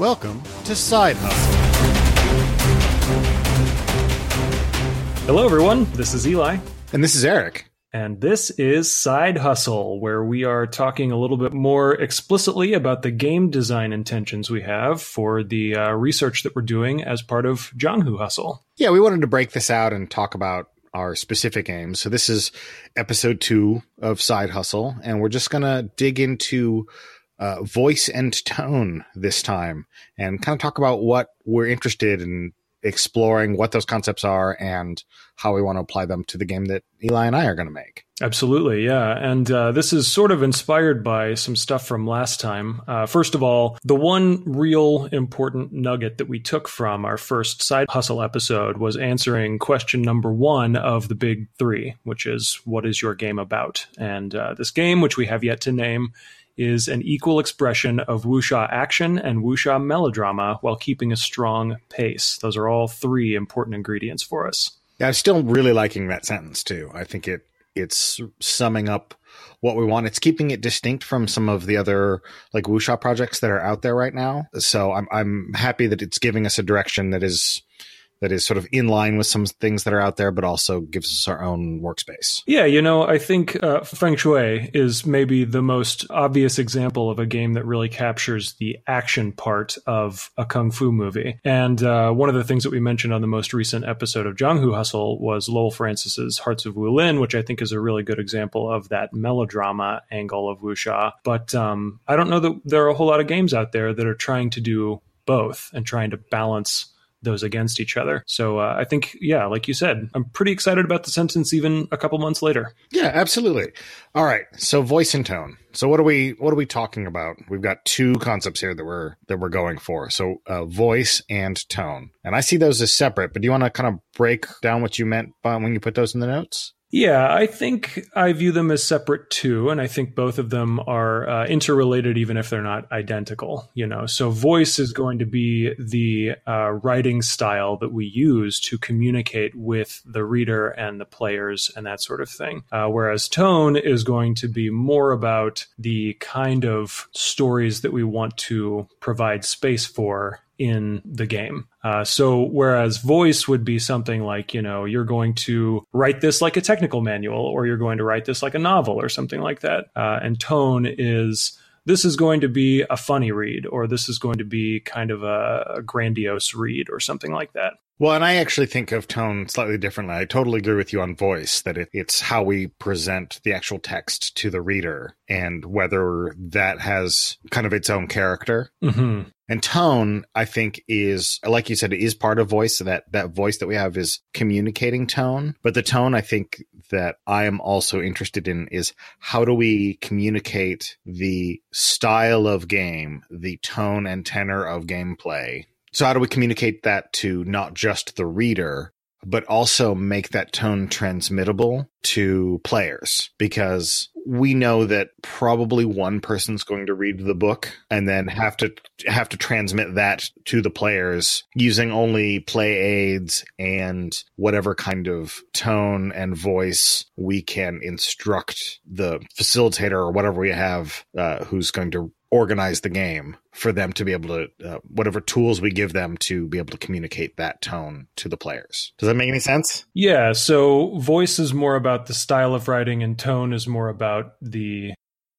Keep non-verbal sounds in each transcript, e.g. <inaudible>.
Welcome to Side Hustle. Hello, everyone. This is Eli. And this is Eric. And this is Side Hustle, where we are talking a little bit more explicitly about the game design intentions we have for the uh, research that we're doing as part of Jianghu Hustle. Yeah, we wanted to break this out and talk about our specific games. So this is episode two of Side Hustle, and we're just going to dig into uh, voice and tone this time and kind of talk about what we're interested in exploring what those concepts are and how we want to apply them to the game that Eli and I are going to make. Absolutely, yeah. And uh, this is sort of inspired by some stuff from last time. Uh, first of all, the one real important nugget that we took from our first side hustle episode was answering question number one of the big three, which is what is your game about? And uh, this game, which we have yet to name, is an equal expression of wuxia action and wuxia melodrama while keeping a strong pace. Those are all three important ingredients for us. Yeah, I'm still really liking that sentence too. I think it it's summing up what we want. It's keeping it distinct from some of the other like wuxia projects that are out there right now. So I'm I'm happy that it's giving us a direction that is that is sort of in line with some things that are out there, but also gives us our own workspace. Yeah, you know, I think uh, Feng Shui is maybe the most obvious example of a game that really captures the action part of a kung fu movie. And uh, one of the things that we mentioned on the most recent episode of Jianghu Hustle was Lowell Francis's Hearts of Wulin, which I think is a really good example of that melodrama angle of wuxia. But um, I don't know that there are a whole lot of games out there that are trying to do both and trying to balance those against each other. So uh, I think, yeah, like you said, I'm pretty excited about the sentence even a couple months later. Yeah, absolutely. All right, so voice and tone. So what are we what are we talking about? We've got two concepts here that we're that we're going for. So uh, voice and tone, and I see those as separate. But do you want to kind of break down what you meant by when you put those in the notes? Yeah, I think I view them as separate too, and I think both of them are uh, interrelated, even if they're not identical. You know, so voice is going to be the uh, writing style that we use to communicate with the reader and the players and that sort of thing, uh, whereas tone is going to be more about the kind of stories that we want to provide space for in the game. Uh, so whereas voice would be something like, you know, you're going to write this like a technical manual or you're going to write this like a novel or something like that. Uh, and tone is this is going to be a funny read or this is going to be kind of a, a grandiose read or something like that. Well, and I actually think of tone slightly differently. I totally agree with you on voice that it, it's how we present the actual text to the reader and whether that has kind of its own character. Mm-hmm. And tone, I think, is like you said, it is part of voice. So that that voice that we have is communicating tone. But the tone, I think, that I am also interested in is how do we communicate the style of game, the tone and tenor of gameplay so how do we communicate that to not just the reader, but also make that tone transmittable to players? Because we know that probably one person's going to read the book and then have to have to transmit that to the players using only play aids and whatever kind of tone and voice we can instruct the facilitator or whatever we have uh, who's going to organize the game for them to be able to uh, whatever tools we give them to be able to communicate that tone to the players. Does that make any sense? Yeah so voice is more about the style of writing and tone is more about the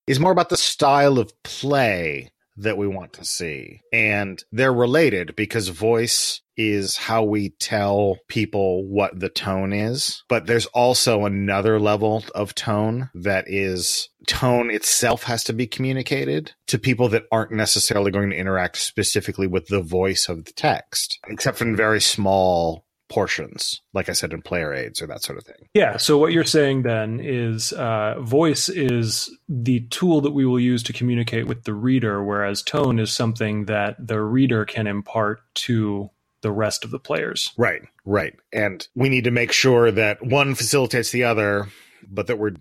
is more about the style of play that we want to see. And they're related because voice is how we tell people what the tone is. But there's also another level of tone that is tone itself has to be communicated to people that aren't necessarily going to interact specifically with the voice of the text, except in very small portions, like I said in player aids or that sort of thing. Yeah. So what you're saying then is uh, voice is the tool that we will use to communicate with the reader, whereas tone is something that the reader can impart to the rest of the players. Right. Right. And we need to make sure that one facilitates the other, but that we're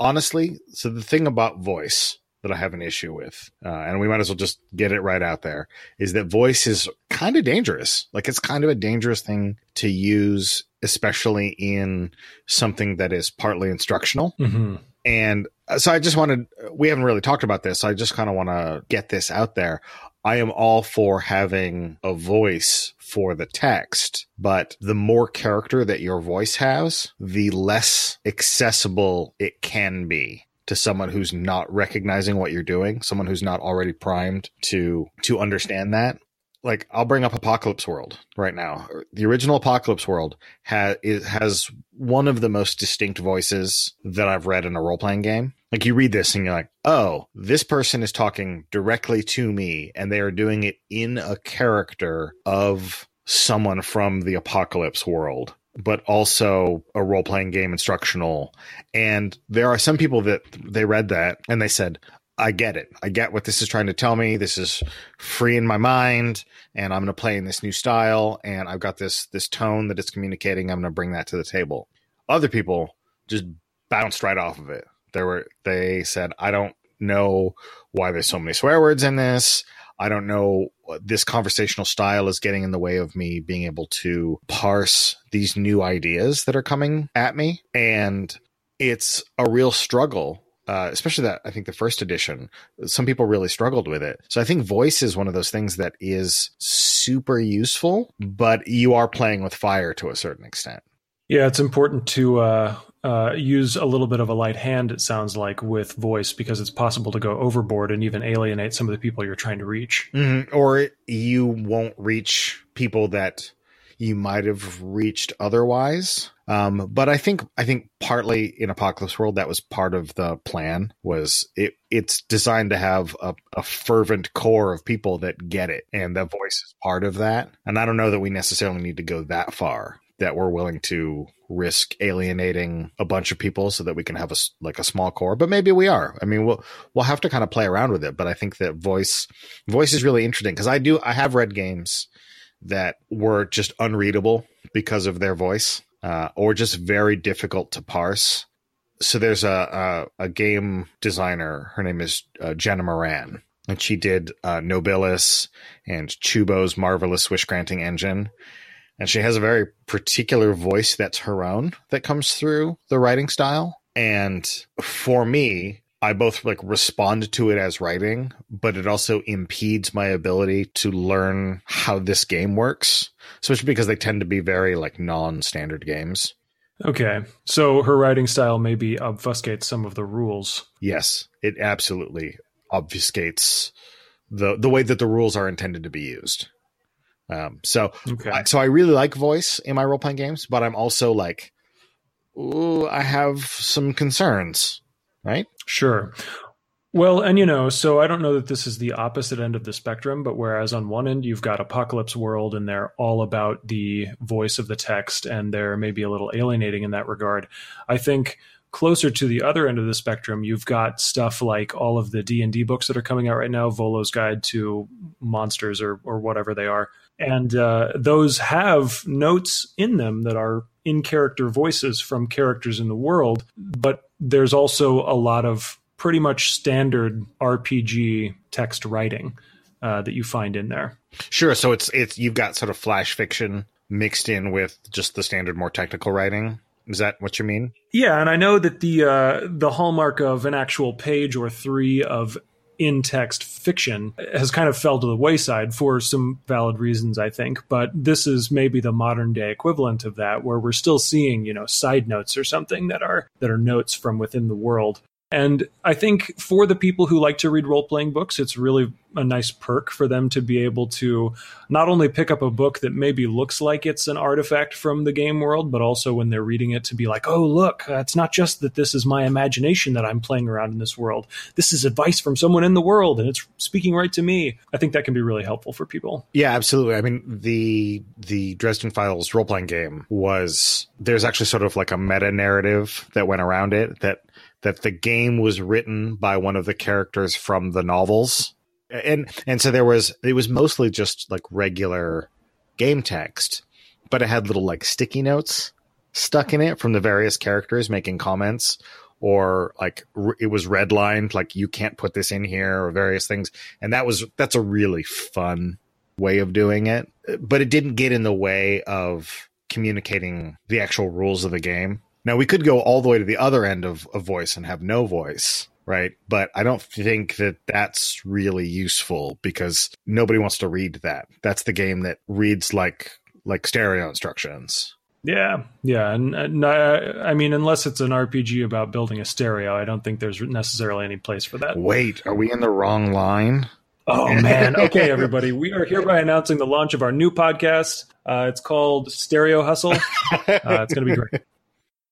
honestly. So the thing about voice that I have an issue with, uh, and we might as well just get it right out there, is that voice is kind of dangerous. Like it's kind of a dangerous thing to use, especially in something that is partly instructional. Mm-hmm. And uh, so I just wanted, we haven't really talked about this. So I just kind of want to get this out there. I am all for having a voice for the text, but the more character that your voice has, the less accessible it can be to someone who's not recognizing what you're doing, someone who's not already primed to to understand that. Like I'll bring up Apocalypse World right now. The original Apocalypse World has has one of the most distinct voices that I've read in a role playing game. Like you read this and you're like, "Oh, this person is talking directly to me and they are doing it in a character of someone from the Apocalypse world." But also a role playing game instructional. And there are some people that they read that and they said, I get it. I get what this is trying to tell me. This is free in my mind, and I'm going to play in this new style. And I've got this this tone that it's communicating. I'm going to bring that to the table. Other people just bounced right off of it. They were they said, I don't know why there's so many swear words in this. I don't know this conversational style is getting in the way of me being able to parse these new ideas that are coming at me. And it's a real struggle. Uh, especially that I think the first edition, some people really struggled with it. So I think voice is one of those things that is super useful, but you are playing with fire to a certain extent. Yeah, it's important to uh, uh, use a little bit of a light hand, it sounds like, with voice because it's possible to go overboard and even alienate some of the people you're trying to reach. Mm-hmm. Or you won't reach people that you might have reached otherwise. Um, but I think I think partly in Apocalypse World that was part of the plan was it it's designed to have a, a fervent core of people that get it, and the voice is part of that. And I don't know that we necessarily need to go that far that we're willing to risk alienating a bunch of people so that we can have a like a small core but maybe we are. I mean we'll we'll have to kind of play around with it but i think that voice voice is really interesting because i do i have read games that were just unreadable because of their voice uh, or just very difficult to parse. So there's a a, a game designer her name is uh, jenna moran and she did uh, nobilis and Chuubo's marvelous wish granting engine and she has a very particular voice that's her own that comes through the writing style. And for me, I both like respond to it as writing, but it also impedes my ability to learn how this game works, especially because they tend to be very like non-standard games. Okay. So her writing style maybe obfuscates some of the rules. Yes, it absolutely obfuscates the the way that the rules are intended to be used. Um, so, okay. I, so I really like voice in my role playing games, but I'm also like, ooh, I have some concerns, right? Sure. Well, and you know, so I don't know that this is the opposite end of the spectrum, but whereas on one end you've got Apocalypse World and they're all about the voice of the text and they're maybe a little alienating in that regard, I think closer to the other end of the spectrum you've got stuff like all of the d&d books that are coming out right now volo's guide to monsters or, or whatever they are and uh, those have notes in them that are in character voices from characters in the world but there's also a lot of pretty much standard rpg text writing uh, that you find in there. Sure so it's it's you've got sort of flash fiction mixed in with just the standard more technical writing. Is that what you mean? Yeah and i know that the uh, the hallmark of an actual page or three of in text fiction has kind of fell to the wayside for some valid reasons, I think. But this is maybe the modern day equivalent of that, where we're still seeing, you know, side notes or something that are that are notes from within the world. And I think for the people who like to read role playing books, it's really a nice perk for them to be able to not only pick up a book that maybe looks like it's an artifact from the game world, but also when they're reading it to be like, oh, look, it's not just that this is my imagination that I'm playing around in this world. This is advice from someone in the world and it's speaking right to me. I think that can be really helpful for people. Yeah, absolutely. I mean, the the Dresden Files role playing game was there's actually sort of like a meta narrative that went around it that that the game was written by one of the characters from the novels. And and so there was it was mostly just like regular game text but it had little like sticky notes stuck in it from the various characters making comments or like it was redlined like you can't put this in here or various things. And that was that's a really fun way of doing it but it didn't get in the way of communicating the actual rules of the game now we could go all the way to the other end of, a voice and have no voice right? But I don't think that that's really useful because nobody wants to read that. That's the game that reads like like stereo instructions. Yeah, yeah, and, and I, I mean, unless it's an RPG about building a stereo, I don't think there's necessarily any place for that. Wait, are we in the wrong line? Oh <laughs> man. Okay, everybody. We are hereby announcing the launch of our new podcast. Uh, it's called Stereo Hustle. <laughs> Uh, it's going to be great.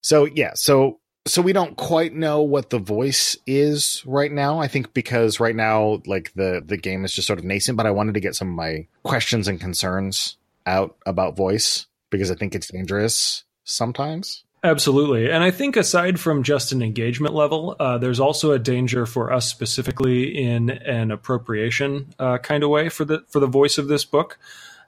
So yeah, so so we don't quite know what the voice is right now. I think because right now, like the the game is just sort of nascent. But I wanted to get some of my questions and concerns out about voice because I think it's dangerous sometimes. Absolutely. And I think aside from just an engagement level, uh, there's also a danger for us specifically in an appropriation uh, kind of way for the for the voice of this book.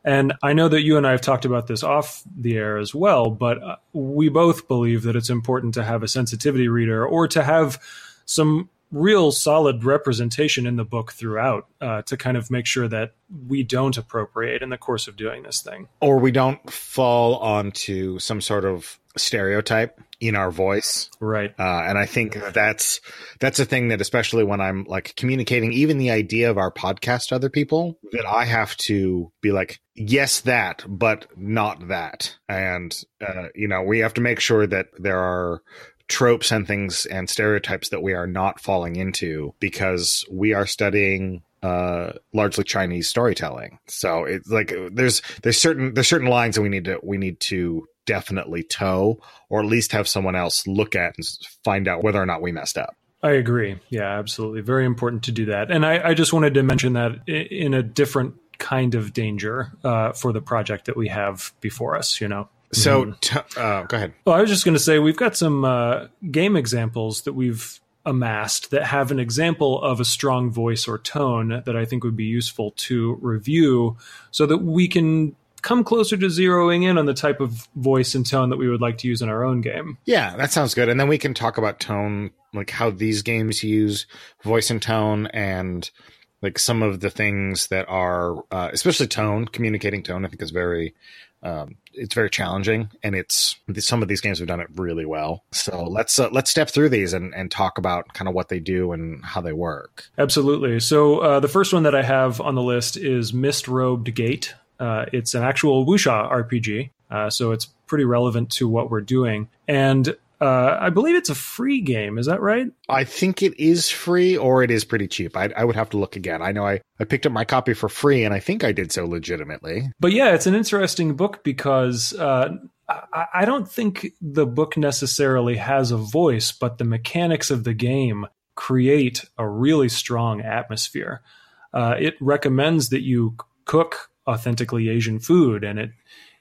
And I know that you and I have talked about this off the air as well, but uh, we both believe that it's important to have a sensitivity reader or to have some real solid representation in the book throughout uh, to kind of make sure that we don't appropriate in the course of doing this thing. Or we don't fall onto some sort of stereotype in our voice. Right. Uh, and i think that's that's a thing that especially when i'm like communicating even the idea of our podcast to other people that i have to be like yes that but not that. And uh, you know we have to make sure that there are tropes and things and stereotypes that we are not falling into because we are studying uh largely chinese storytelling. So it's like there's there's certain there's certain lines that we need to we need to definitely toe or at least have someone else look at and find out whether or not we messed up I agree. Yeah, absolutely. Very important to do that. And I, I just wanted to mention that in a different kind of danger uh, for the project that we have before us, you know. So, mm-hmm. t- uh, go ahead. Well, I was just going to say we've got some uh, game examples that we've amassed that have an example of a strong voice or tone that I think would be useful to review so that we can come closer to zeroing in on the type of voice and tone that we would like to use in our own game. Yeah, that sounds good. And then we can talk about tone, like how these games use voice and tone and like some of the things that are uh, especially tone communicating tone i think is very um, it's very challenging and it's some of these games have done it really well so let's uh, let's step through these and, and talk about kind of what they do and how they work absolutely so uh, the first one that i have on the list is mist robed gate uh, it's an actual wuxia rpg uh, so it's pretty relevant to what we're doing and uh, I believe it's a free game. Is that right? I think it is free or it is pretty cheap. I, I would have to look again. I know I, I picked up my copy for free and I think I did so legitimately. But yeah, it's an interesting book because uh, I, I don't think the book necessarily has a voice, but the mechanics of the game create a really strong atmosphere. Uh, it recommends that you cook authentically Asian food and it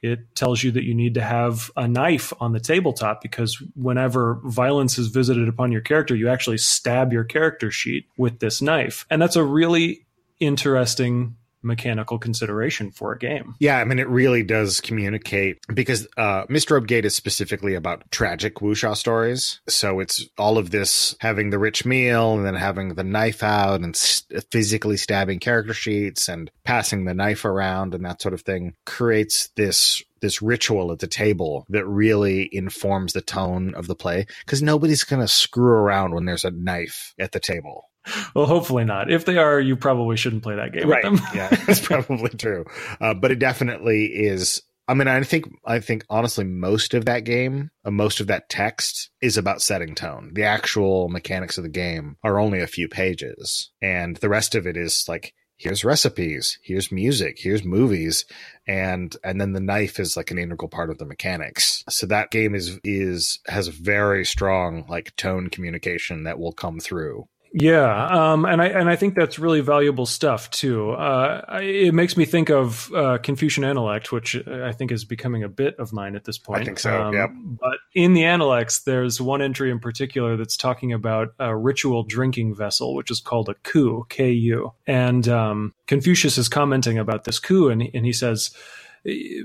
it tells you that you need to have a knife on the tabletop because whenever violence is visited upon your character, you actually stab your character sheet with this knife. And that's a really interesting mechanical consideration for a game. Yeah, I mean, it really does communicate because uh, Mist Robed Gate is specifically about tragic wuxia stories. So it's all of this having the rich meal and then having the knife out and st- physically stabbing character sheets and passing the knife around and that sort of thing creates this this ritual at the table that really informs the tone of the play because nobody's going to screw around when there's a knife at the table well, hopefully not. If they are, you probably shouldn't play that game right. with them. <laughs> yeah, that's probably true. Uh, but it definitely is. I mean, I think I think honestly, most of that game, uh, most of that text is about setting tone. The actual mechanics of the game are only a few pages, and the rest of it is like here's recipes, here's music, here's movies, and and then the knife is like an integral part of the mechanics. So that game is is has very strong like tone communication that will come through yeah, um, and I and I think that's really valuable stuff too. Uh, it makes me think of uh, Confucian Analect, which I think is becoming a bit of mine at this point. I think so. Um, yep. But in the Analects, there's one entry in particular that's talking about a ritual drinking vessel, which is called a ku, K U, and um, Confucius is commenting about this ku, and and he says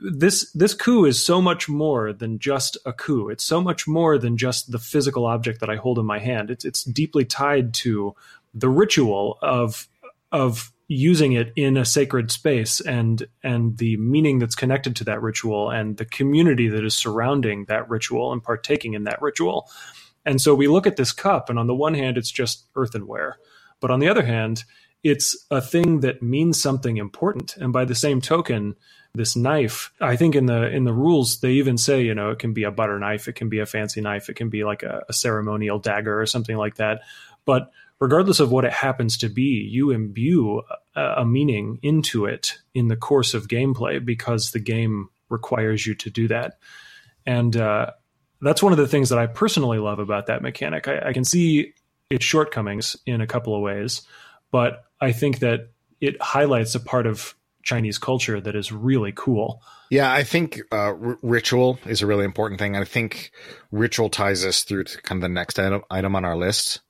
this this ku is so much more than just a ku. It's so much more than just the physical object that I hold in my hand. It's it's deeply tied to the ritual of of using it in a sacred space and and the meaning that's connected to that ritual and the community that is surrounding that ritual and partaking in that ritual. And so we look at this cup, and on the one hand, it's just earthenware. But on the other hand, it's a thing that means something important. And by the same token, this knife, I think in the in the rules they even say, you know, it can be a butter knife, it can be a fancy knife, it can be like a, a ceremonial dagger or something like that. But regardless of what it happens to be, you imbue a, a meaning into it in the course of gameplay because the game requires you to do that. And uh, that's one of the things that I personally love about that mechanic. I, I can see its shortcomings in a couple of ways, but I think that it highlights a part of Chinese culture that is really cool. Yeah, I think uh, r- ritual is a really important thing. I think ritual ties us through to kind of the next item, item on our list,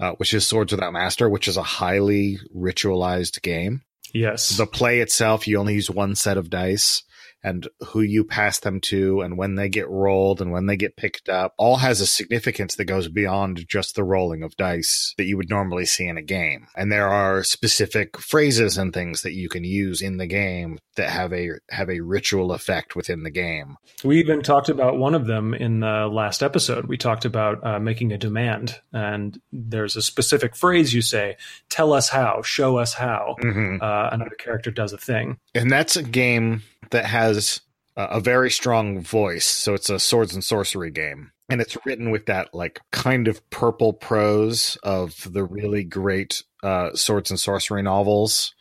uh, which is Swords Without Master, which is a highly ritualized game. Yes. The play itself, you only use one set of dice and who you pass them to and when they get rolled and when they get picked up all has a significance that goes beyond just the rolling of dice that you would normally see in a game. And there are specific phrases and things that you can use in the game that have a have a ritual effect within the game. We even talked about one of them in the last episode. We talked about uh, making a demand, and there's a specific phrase you say: "Tell us how, show us how." Mm-hmm. Uh, another character does a thing, and that's a game that has a very strong voice. So it's a swords and sorcery game. And it's written with that like kind of purple prose of the really great uh, swords and sorcery novels.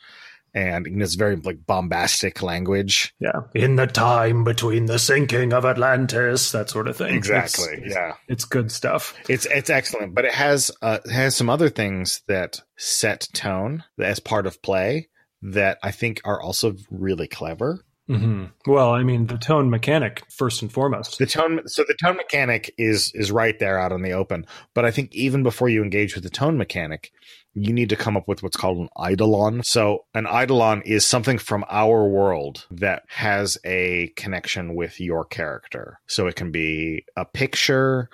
And it's very like bombastic language. Yeah. In the time between the sinking of Atlantis, that sort of thing. Exactly. It's, yeah. It's, good stuff. It's it's excellent. But it has uh it has some other things that set tone as part of play that I think are also really clever. Mm-hmm. Well, I mean, the tone mechanic first and foremost. The tone, so the tone mechanic is is right there out in the open. But I think even before you engage with the tone mechanic, you need to come up with what's called an eidolon. So an eidolon is something from our world that has a connection with your character. So it can be a picture,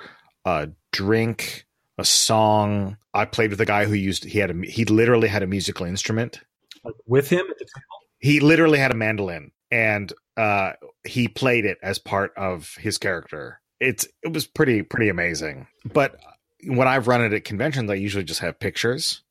a drink, a song. I played with a guy who used he had a he literally had a musical instrument like with him at the table. He literally had a mandolin and uh, he played it as part of his character. It's it was pretty pretty amazing. But when I've run it at conventions, I usually just have pictures.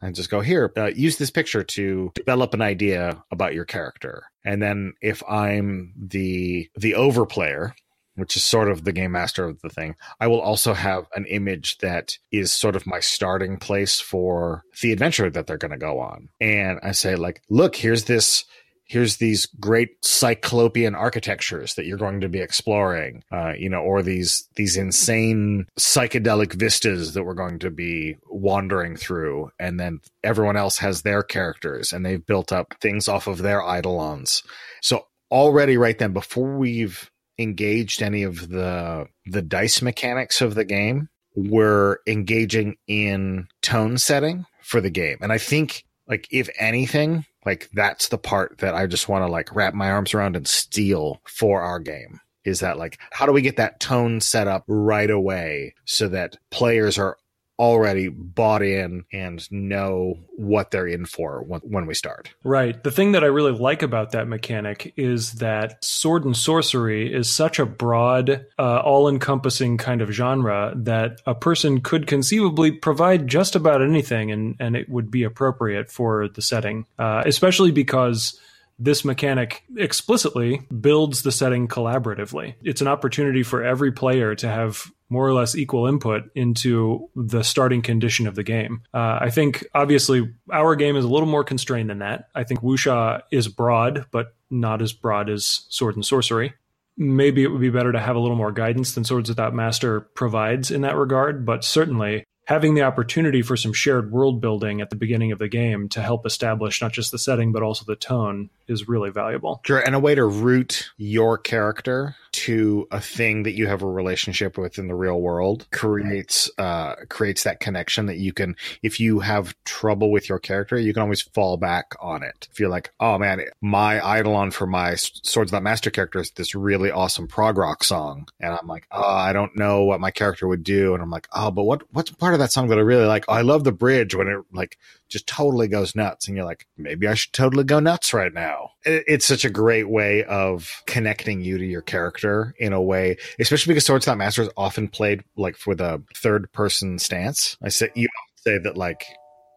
and just go here, uh, use this picture to develop an idea about your character. And then if I'm the the overplayer, which is sort of the game master of the thing, I will also have an image that is sort of my starting place for the adventure that they're going to go on. And I say like, look, here's this here's these great cyclopean architectures that you're going to be exploring uh, you know or these these insane psychedelic vistas that we're going to be wandering through. And then everyone else has their characters and they've built up things off of their eidolons. So already right then before we've engaged any of the the dice mechanics of the game we're engaging in tone setting for the game. And i think like if anything like that's the part that I just want to like wrap my arms around and steal for our game. Is that like how do we get that tone set up right away so that players are already bought in and know what they're in for when, we start. Right. The thing that I really like about that mechanic is that sword and sorcery is such a broad, uh, all encompassing kind of genre that a person could conceivably provide just about anything and, and it would be appropriate for the setting, uh, especially because this mechanic explicitly builds the setting collaboratively. It's an opportunity for every player to have more or less equal input into the starting condition of the game. Uh, I think obviously our game is a little more constrained than that. I think Wuxia is broad, but not as broad as Sword and Sorcery. Maybe it would be better to have a little more guidance than Swords Without Master provides in that regard, but certainly having the opportunity for some shared world building at the beginning of the game to help establish not just the setting but also the tone is really valuable. Sure, and a way to root your character to a thing that you have a relationship with in the real world creates uh, creates that connection that you can if you have trouble with your character you can always fall back on it if you're like oh man my eidolon for my Swords Without Master character is this really awesome prog rock song and i'm like oh i don't know what my character would do and i'm like oh but what what's part of that song that i really like i love the bridge when it like just totally goes nuts and you're like maybe i should totally go nuts right now. It's such a great way of connecting you to your character in a way especially because Swords Without Master is often played like for the third person stance. I say you say that like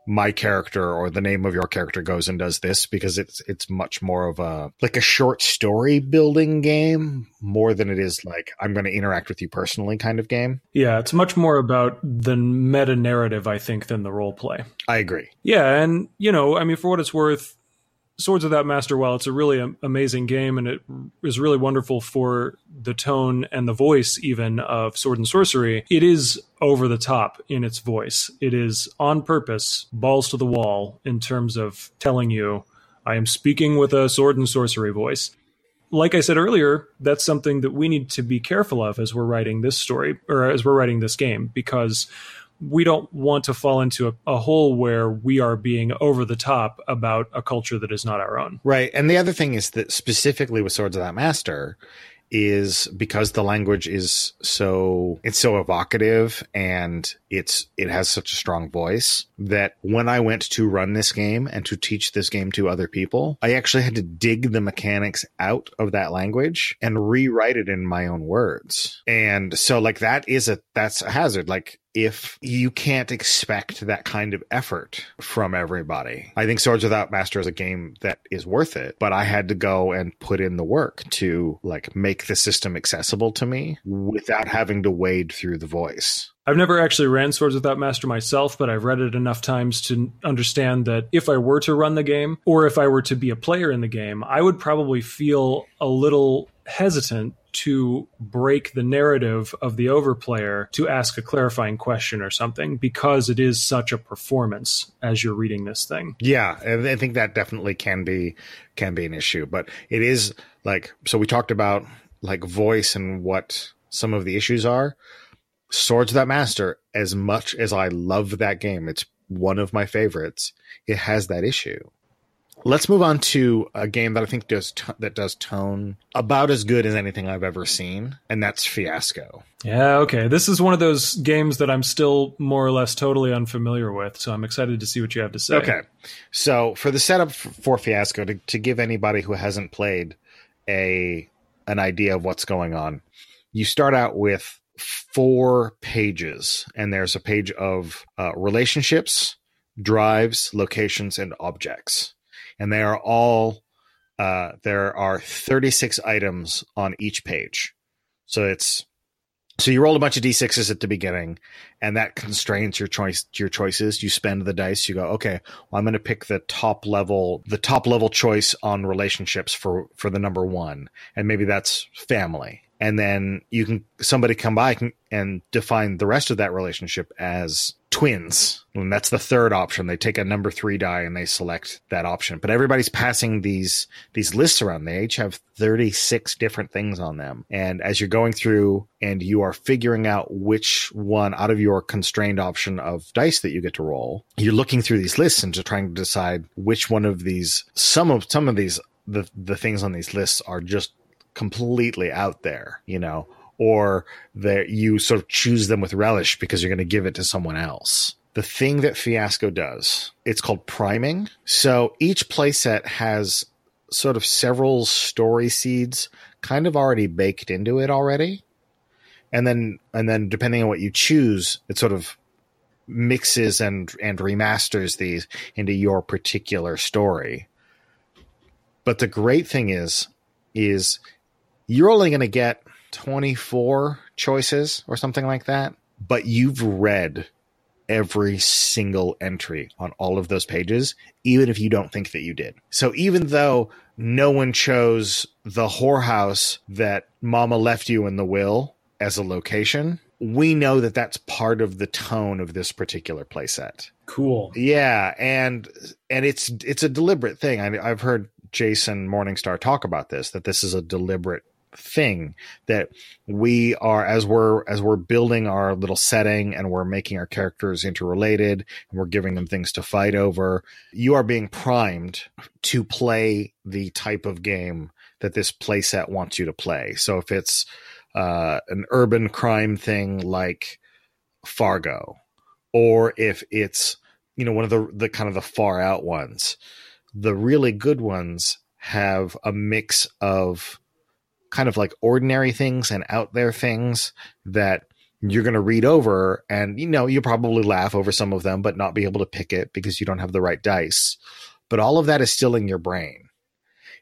my character or the name of your character goes and does this because it's it's much more of a like a short story building game more than it is like I'm going to interact with you personally kind of game. Yeah, it's much more about the meta narrative I think than the role play. I agree. Yeah, and you know, I mean for what it's worth Swords Without Master, while it's a really amazing game and it is really wonderful for the tone and the voice, even of Sword and Sorcery, it is over the top in its voice. It is on purpose, balls to the wall in terms of telling you, I am speaking with a Sword and Sorcery voice. Like I said earlier, that's something that we need to be careful of as we're writing this story or as we're writing this game because we don't want to fall into a, a, hole where we are being over the top about a culture that is not our own. Right. And the other thing is that specifically with Swords Without Master is because the language is so it's so evocative and it's it has such a strong voice that when I went to run this game and to teach this game to other people, I actually had to dig the mechanics out of that language and rewrite it in my own words. And so like that is a that's a hazard. Like if you can't expect that kind of effort from everybody. I think Swords Without Master is a game that is worth it, but I had to go and put in the work to like make the system accessible to me without having to wade through the voice. I've never actually ran Swords Without Master myself, but I've read it enough times to understand that if I were to run the game or if I were to be a player in the game, I would probably feel a little hesitant to break the narrative of the overplayer to ask a clarifying question or something because it is such a performance as you're reading this thing. Yeah, I think that definitely can be can be an issue, but it is like so we talked about like voice and what some of the issues are. Swords Without Master, as much as I love that game, it's one of my favorites. It has that issue. Let's move on to a game that I think does t- that does tone about as good as anything I've ever seen, and that's Fiasco. Yeah, okay. This is one of those games that I'm still more or less totally unfamiliar with, so I'm excited to see what you have to say. Okay. So, for the setup for Fiasco to, to give anybody who hasn't played a an idea of what's going on, you start out with four pages, and there's a page of uh, relationships, drives, locations, and objects and they are all uh, there are 36 items on each page. So it's so you roll a bunch of d6s at the beginning, and that constrains your choice your choices. You spend the dice. You go, okay, well, I'm going to pick the top level the top level choice on relationships for for the number one, and maybe that's family and then you can somebody come by and define the rest of that relationship as twins. And that's the third option. They take a number three die and they select that option. But everybody's passing these these lists around. They each have 36 different things on them. And as you're going through and you are figuring out which one out of your constrained option of dice that you get to roll you're looking through these lists and just trying to decide which one of these some of some of these the the things on these lists are just completely out there, you know, or that you sort of choose them with relish because you're going to give it to someone else. The thing that Fiasco does, it's called priming. So each playset has sort of several story seeds kind of already baked into it already. And then and then depending on what you choose, it sort of mixes and and remasters these into your particular story. But the great thing is is you're only going to get 24 choices or something like that, but you've read every single entry on all of those pages, even if you don't think that you did. So even though no one chose the whorehouse that mama left you in the will as a location, we know that that's part of the tone of this particular playset. Cool. Yeah, and and it's it's a deliberate thing. I, I've heard Jason Morningstar talk about this that this is a deliberate thing that we are as we're as we're building our little setting and we're making our characters interrelated and we're giving them things to fight over you are being primed to play the type of game that this playset wants you to play so if it's uh, an urban crime thing like fargo or if it's you know, one of the the kind of the far out ones. The really good ones have a mix of kind of like ordinary things and out there things that you're going to read over and you know you'll probably laugh over some of them but not be able to pick it because you don't have the right dice. But all of that is still in your brain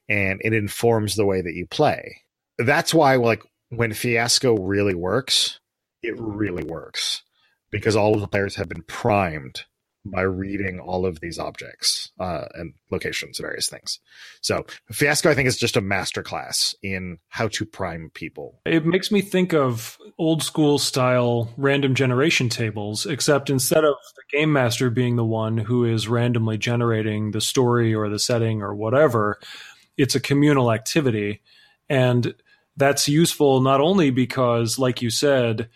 and it informs the way that you play. That's why like when fiasco really works it really works because all of the players have been primed by reading all of these objects uh, and locations and various things. So Fiasco, I think, is just a masterclass in how to prime people. It makes me think of old school style random generation tables, except instead of the game master being the one who is randomly generating the story or the setting or whatever, it's a communal activity. And that's useful not only because, like you said,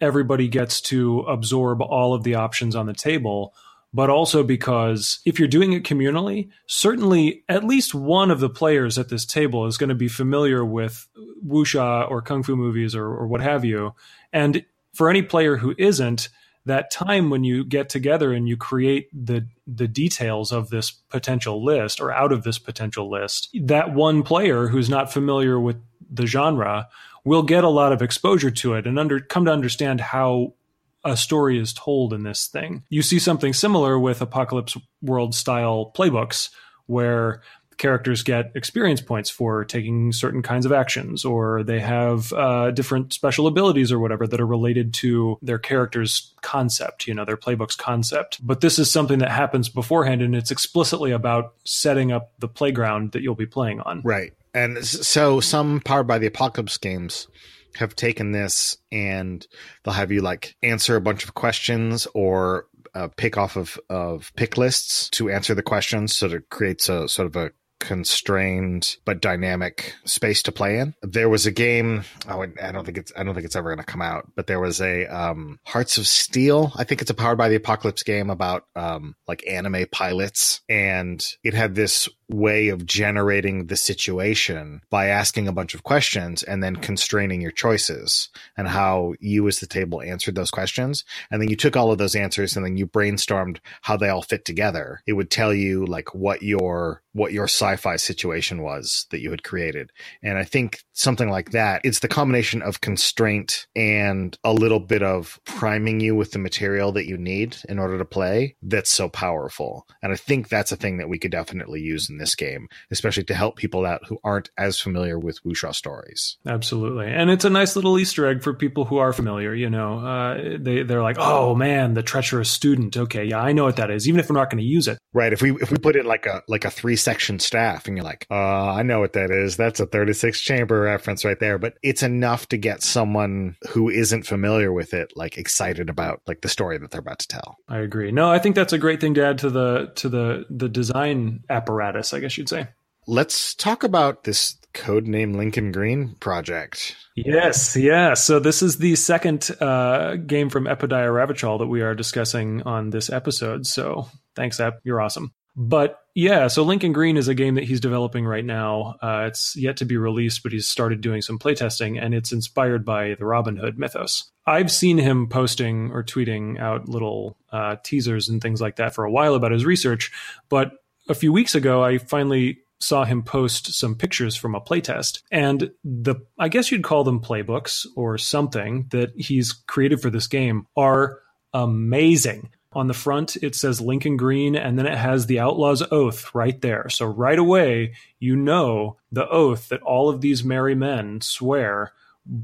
everybody gets to absorb all of the options on the table, but also because if you're doing it communally, certainly at least one of the players at this table is going to be familiar with wuxia or kung fu movies or, or what have you. And for any player who isn't, that time when you get together and you create the the details of this potential list or out of this potential list, that one player who's not familiar with the genre will get a lot of exposure to it and under come to understand how a story is told in this thing. You see something similar with Apocalypse World style playbooks where characters get experience points for taking certain kinds of actions, or they have uh, different special abilities or whatever that are related to their character's concept, you know, their playbook's concept. But this is something that happens beforehand, and it's explicitly about setting up the playground that you'll be playing on. Right. And so some powered by the apocalypse games have taken this and they'll have you like answer a bunch of questions or uh, pick off of, of pick lists to answer the questions. So it creates a sort of a constrained but dynamic space to play in. There was a game. Oh, I don't think it's. I don't think it's ever going to come out. But there was a um, Hearts of Steel. I think it's a powered by the Apocalypse game about um, like anime pilots, and it had this way of generating the situation by asking a bunch of questions and then constraining your choices and how you as the table answered those questions and then you took all of those answers and then you brainstormed how they all fit together it would tell you like what your what your sci-fi situation was that you had created. And I think something like that, it's the combination of constraint and a little bit of priming you with the material that you need in order to play that's so powerful. And I think that's a thing that we could definitely use in this game, especially to help people out who aren't as familiar with wuxia stories. Absolutely. And it's a nice little Easter egg for people who are familiar, you know. Uh, they they're like, "Oh man, the treacherous student. Okay, yeah, I know what that is, even if we're not going to use it." Right. If we if we put it like a like a three section staff and you're like, uh, I know what that is. That's a 36 chamber reference right there. But it's enough to get someone who isn't familiar with it like excited about like the story that they're about to tell. I agree. No, I think that's a great thing to add to the to the the design apparatus, I guess you'd say. Let's talk about this codename Lincoln Green project. Yes, yeah. So this is the second uh, game from Epidiah Ravachol that we are discussing on this episode. So thanks, Ep. You're awesome. But yeah, so Lincoln Green is a game that he's developing right now. Uh, it's yet to be released, but he's started doing some playtesting, and it's inspired by the Robin Hood mythos. I've seen him posting or tweeting out little uh, teasers and things like that for a while about his research, but a few weeks ago, I finally saw him post some pictures from a playtest and the I guess you'd call them playbooks or something that he's created for this game are amazing. On the front, it says Lincoln Green, and then it has the Outlaw's Oath right there. So right away, you know the oath that all of these merry men swear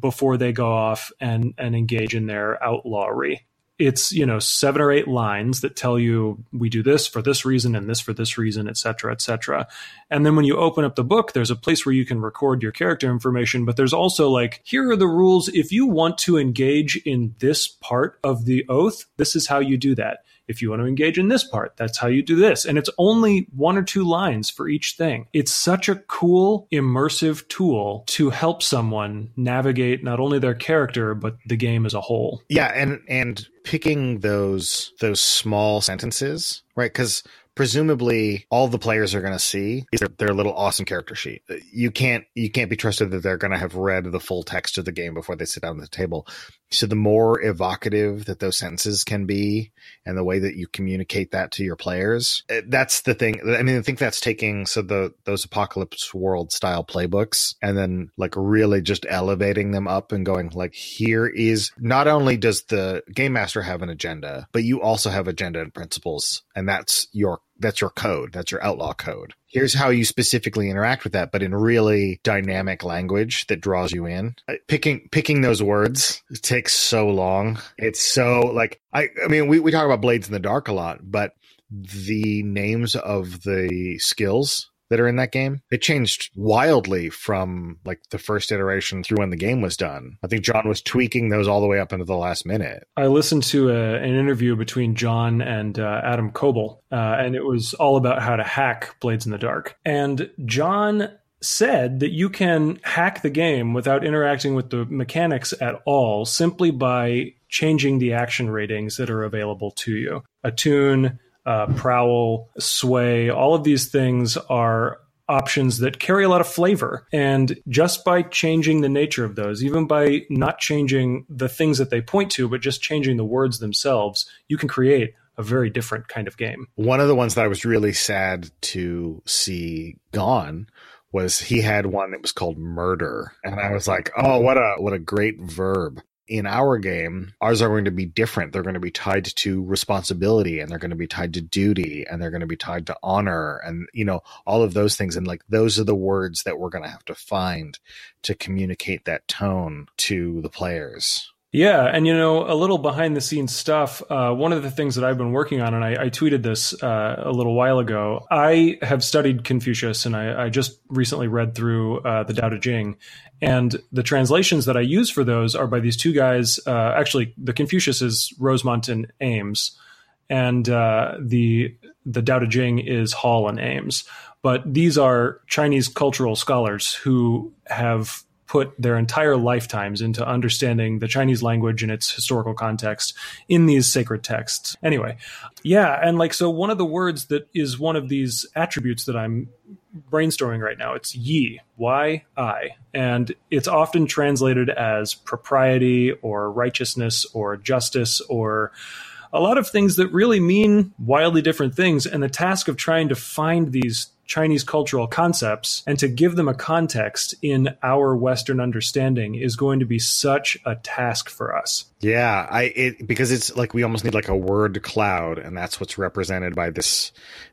before they go off and, and engage in their outlawry it's you know seven or eight lines that tell you we do this for this reason and this for this reason et cetera et cetera and then when you open up the book there's a place where you can record your character information but there's also like here are the rules if you want to engage in this part of the oath this is how you do that if you want to engage in this part, that's how you do this. And it's only one or two lines for each thing. It's such a cool, immersive tool to help someone navigate not only their character, but the game as a whole. Yeah. And, and picking those, those small sentences, right? Cause presumably all the players are going to see is their, their, little awesome character sheet. You can't you can't be trusted that they're going to have read the full text of the game before they sit down at the table. So the more evocative that those sentences can be and the way that you communicate that to your players, eh, that's the thing. I mean, I think that's taking so the those apocalypse world style playbooks and then like really just elevating them up and going like here is not only does the game master have an agenda, but you also have agenda and principles and that's your that's your code. That's your outlaw code. Here's how you specifically interact with that, but in really dynamic language that draws you in. Uh, picking picking those words takes so long. It's so like I I mean we, we talk about Blades in the Dark a lot, but the names of the skills that are in that game. It changed wildly from like the first iteration through when the game was done. I think John was tweaking those all the way up into the last minute. I listened to a, an interview between John and uh, Adam Koebel, uh, and it was all about how to hack Blades in the Dark. And John said that you can hack the game without interacting with the mechanics at all simply by changing the action ratings that are available to you. Attune, uh, prowl, sway, all of these things are options that carry a lot of flavor. And just by changing the nature of those, even by not changing the things that they point to, but just changing the words themselves, you can create a very different kind of game. One of the ones that I was really sad to see gone was he had one that was called murder and i was like oh what a what a great verb in our game, ours are going to be different. They're going to be tied to responsibility and they're going to be tied to duty and they're going to be tied to honor and, you know, all of those things. And like, those are the words that we're going to have to find to communicate that tone to the players. Yeah, and you know, a little behind the scenes stuff. Uh, one of the things that I've been working on, and I, I tweeted this uh, a little while ago. I have studied Confucius, and I, I just recently read through uh, the Tao Te Ching, and the translations that I use for those are by these two guys. Uh, actually, the Confucius is Rosemont and Ames, and uh, the the Tao Te Ching is Hall and Ames. But these are Chinese cultural scholars who have put their entire lifetimes into understanding the Chinese language and its historical context in these sacred texts. Anyway, yeah, and like so one of the words that is one of these attributes that I'm brainstorming right now, it's yi, y i, and it's often translated as propriety or righteousness or justice or a lot of things that really mean wildly different things and the task of trying to find these Chinese cultural concepts and to give them a context in our Western understanding is going to be such a task for us. Yeah, I it because it's like we almost need like a word cloud, and that's what's represented by this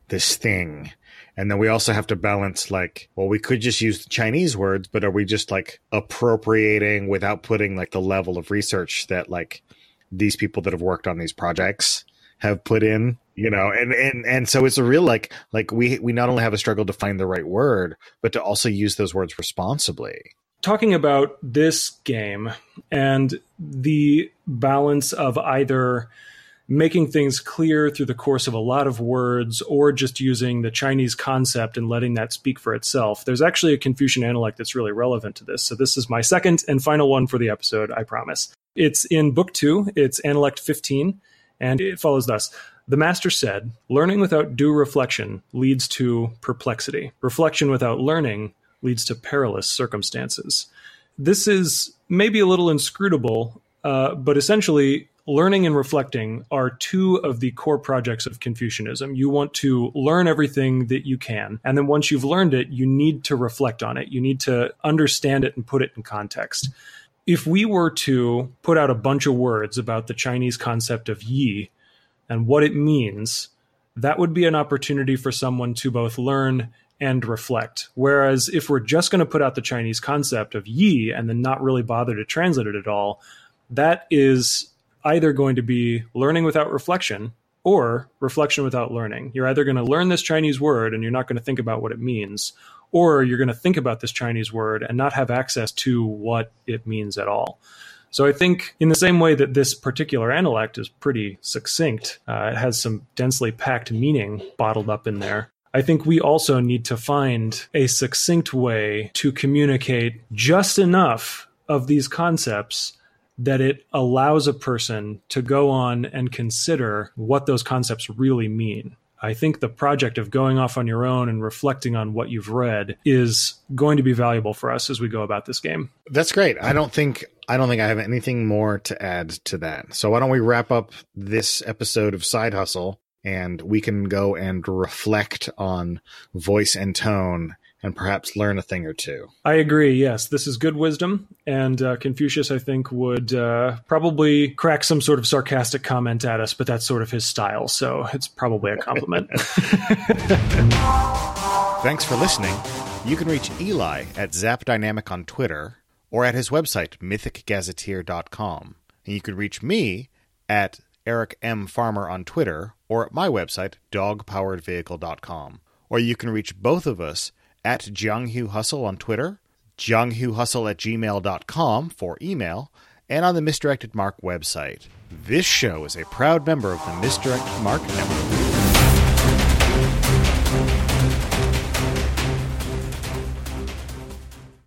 this thing. And then we also have to balance like, well, we could just use the Chinese words, but are we just like appropriating without putting like the level of research that like these people that have worked on these projects have put in you know and and and so it's a real like like we we not only have a struggle to find the right word but to also use those words responsibly talking about this game and the balance of either making things clear through the course of a lot of words or just using the Chinese concept and letting that speak for itself. There's actually a Confucian analect that's really relevant to this. So this is my second and final one for the episode, I promise. It's in book 2, it's Analect 15, and it follows thus. The master said, Learning without due reflection leads to perplexity. Reflection without learning leads to perilous circumstances. This is maybe a little inscrutable, uh, but essentially, learning and reflecting are two of the core projects of Confucianism. You want to learn everything that you can. And then once you've learned it, you need to reflect on it. You need to understand it and put it in context. If we were to put out a bunch of words about the Chinese concept of yi, and what it means, that would be an opportunity for someone to both learn and reflect. Whereas if we're just going to put out the Chinese concept of yi and then not really bother to translate it at all, that is either going to be learning without reflection or reflection without learning. You're either going to learn this Chinese word and you're not going to think about what it means, or you're going to think about this Chinese word and not have access to what it means at all. So I think in the same way that this particular analect is pretty succinct, uh, it has some densely packed meaning bottled up in there. I think we also need to find a succinct way to communicate just enough of these concepts that it allows a person to go on and consider what those concepts really mean. I think the project of going off on your own and reflecting on what you've read is going to be valuable for us as we go about this game. That's great. I don't think I don't think I have anything more to add to that. So why don't we wrap up this episode of Side Hustle and we can go and reflect on voice and tone and perhaps learn a thing or two. I agree. Yes, this is good wisdom, and uh, Confucius, I think, would uh, probably crack some sort of sarcastic comment at us, but that's sort of his style, so it's probably a compliment. <laughs> Thanks for listening. You can reach Eli at Zap Dynamic on Twitter or at his website mythicgazetteer.com, and you can reach me at Eric M. Farmer on Twitter or at my website dogpoweredvehicle.com. Or you can reach both of us at Jianghu Hustle on Twitter, jianghuhustle at gmail.com for email, and on the Misdirected Mark website. This show is a proud member of the Misdirected Mark Network.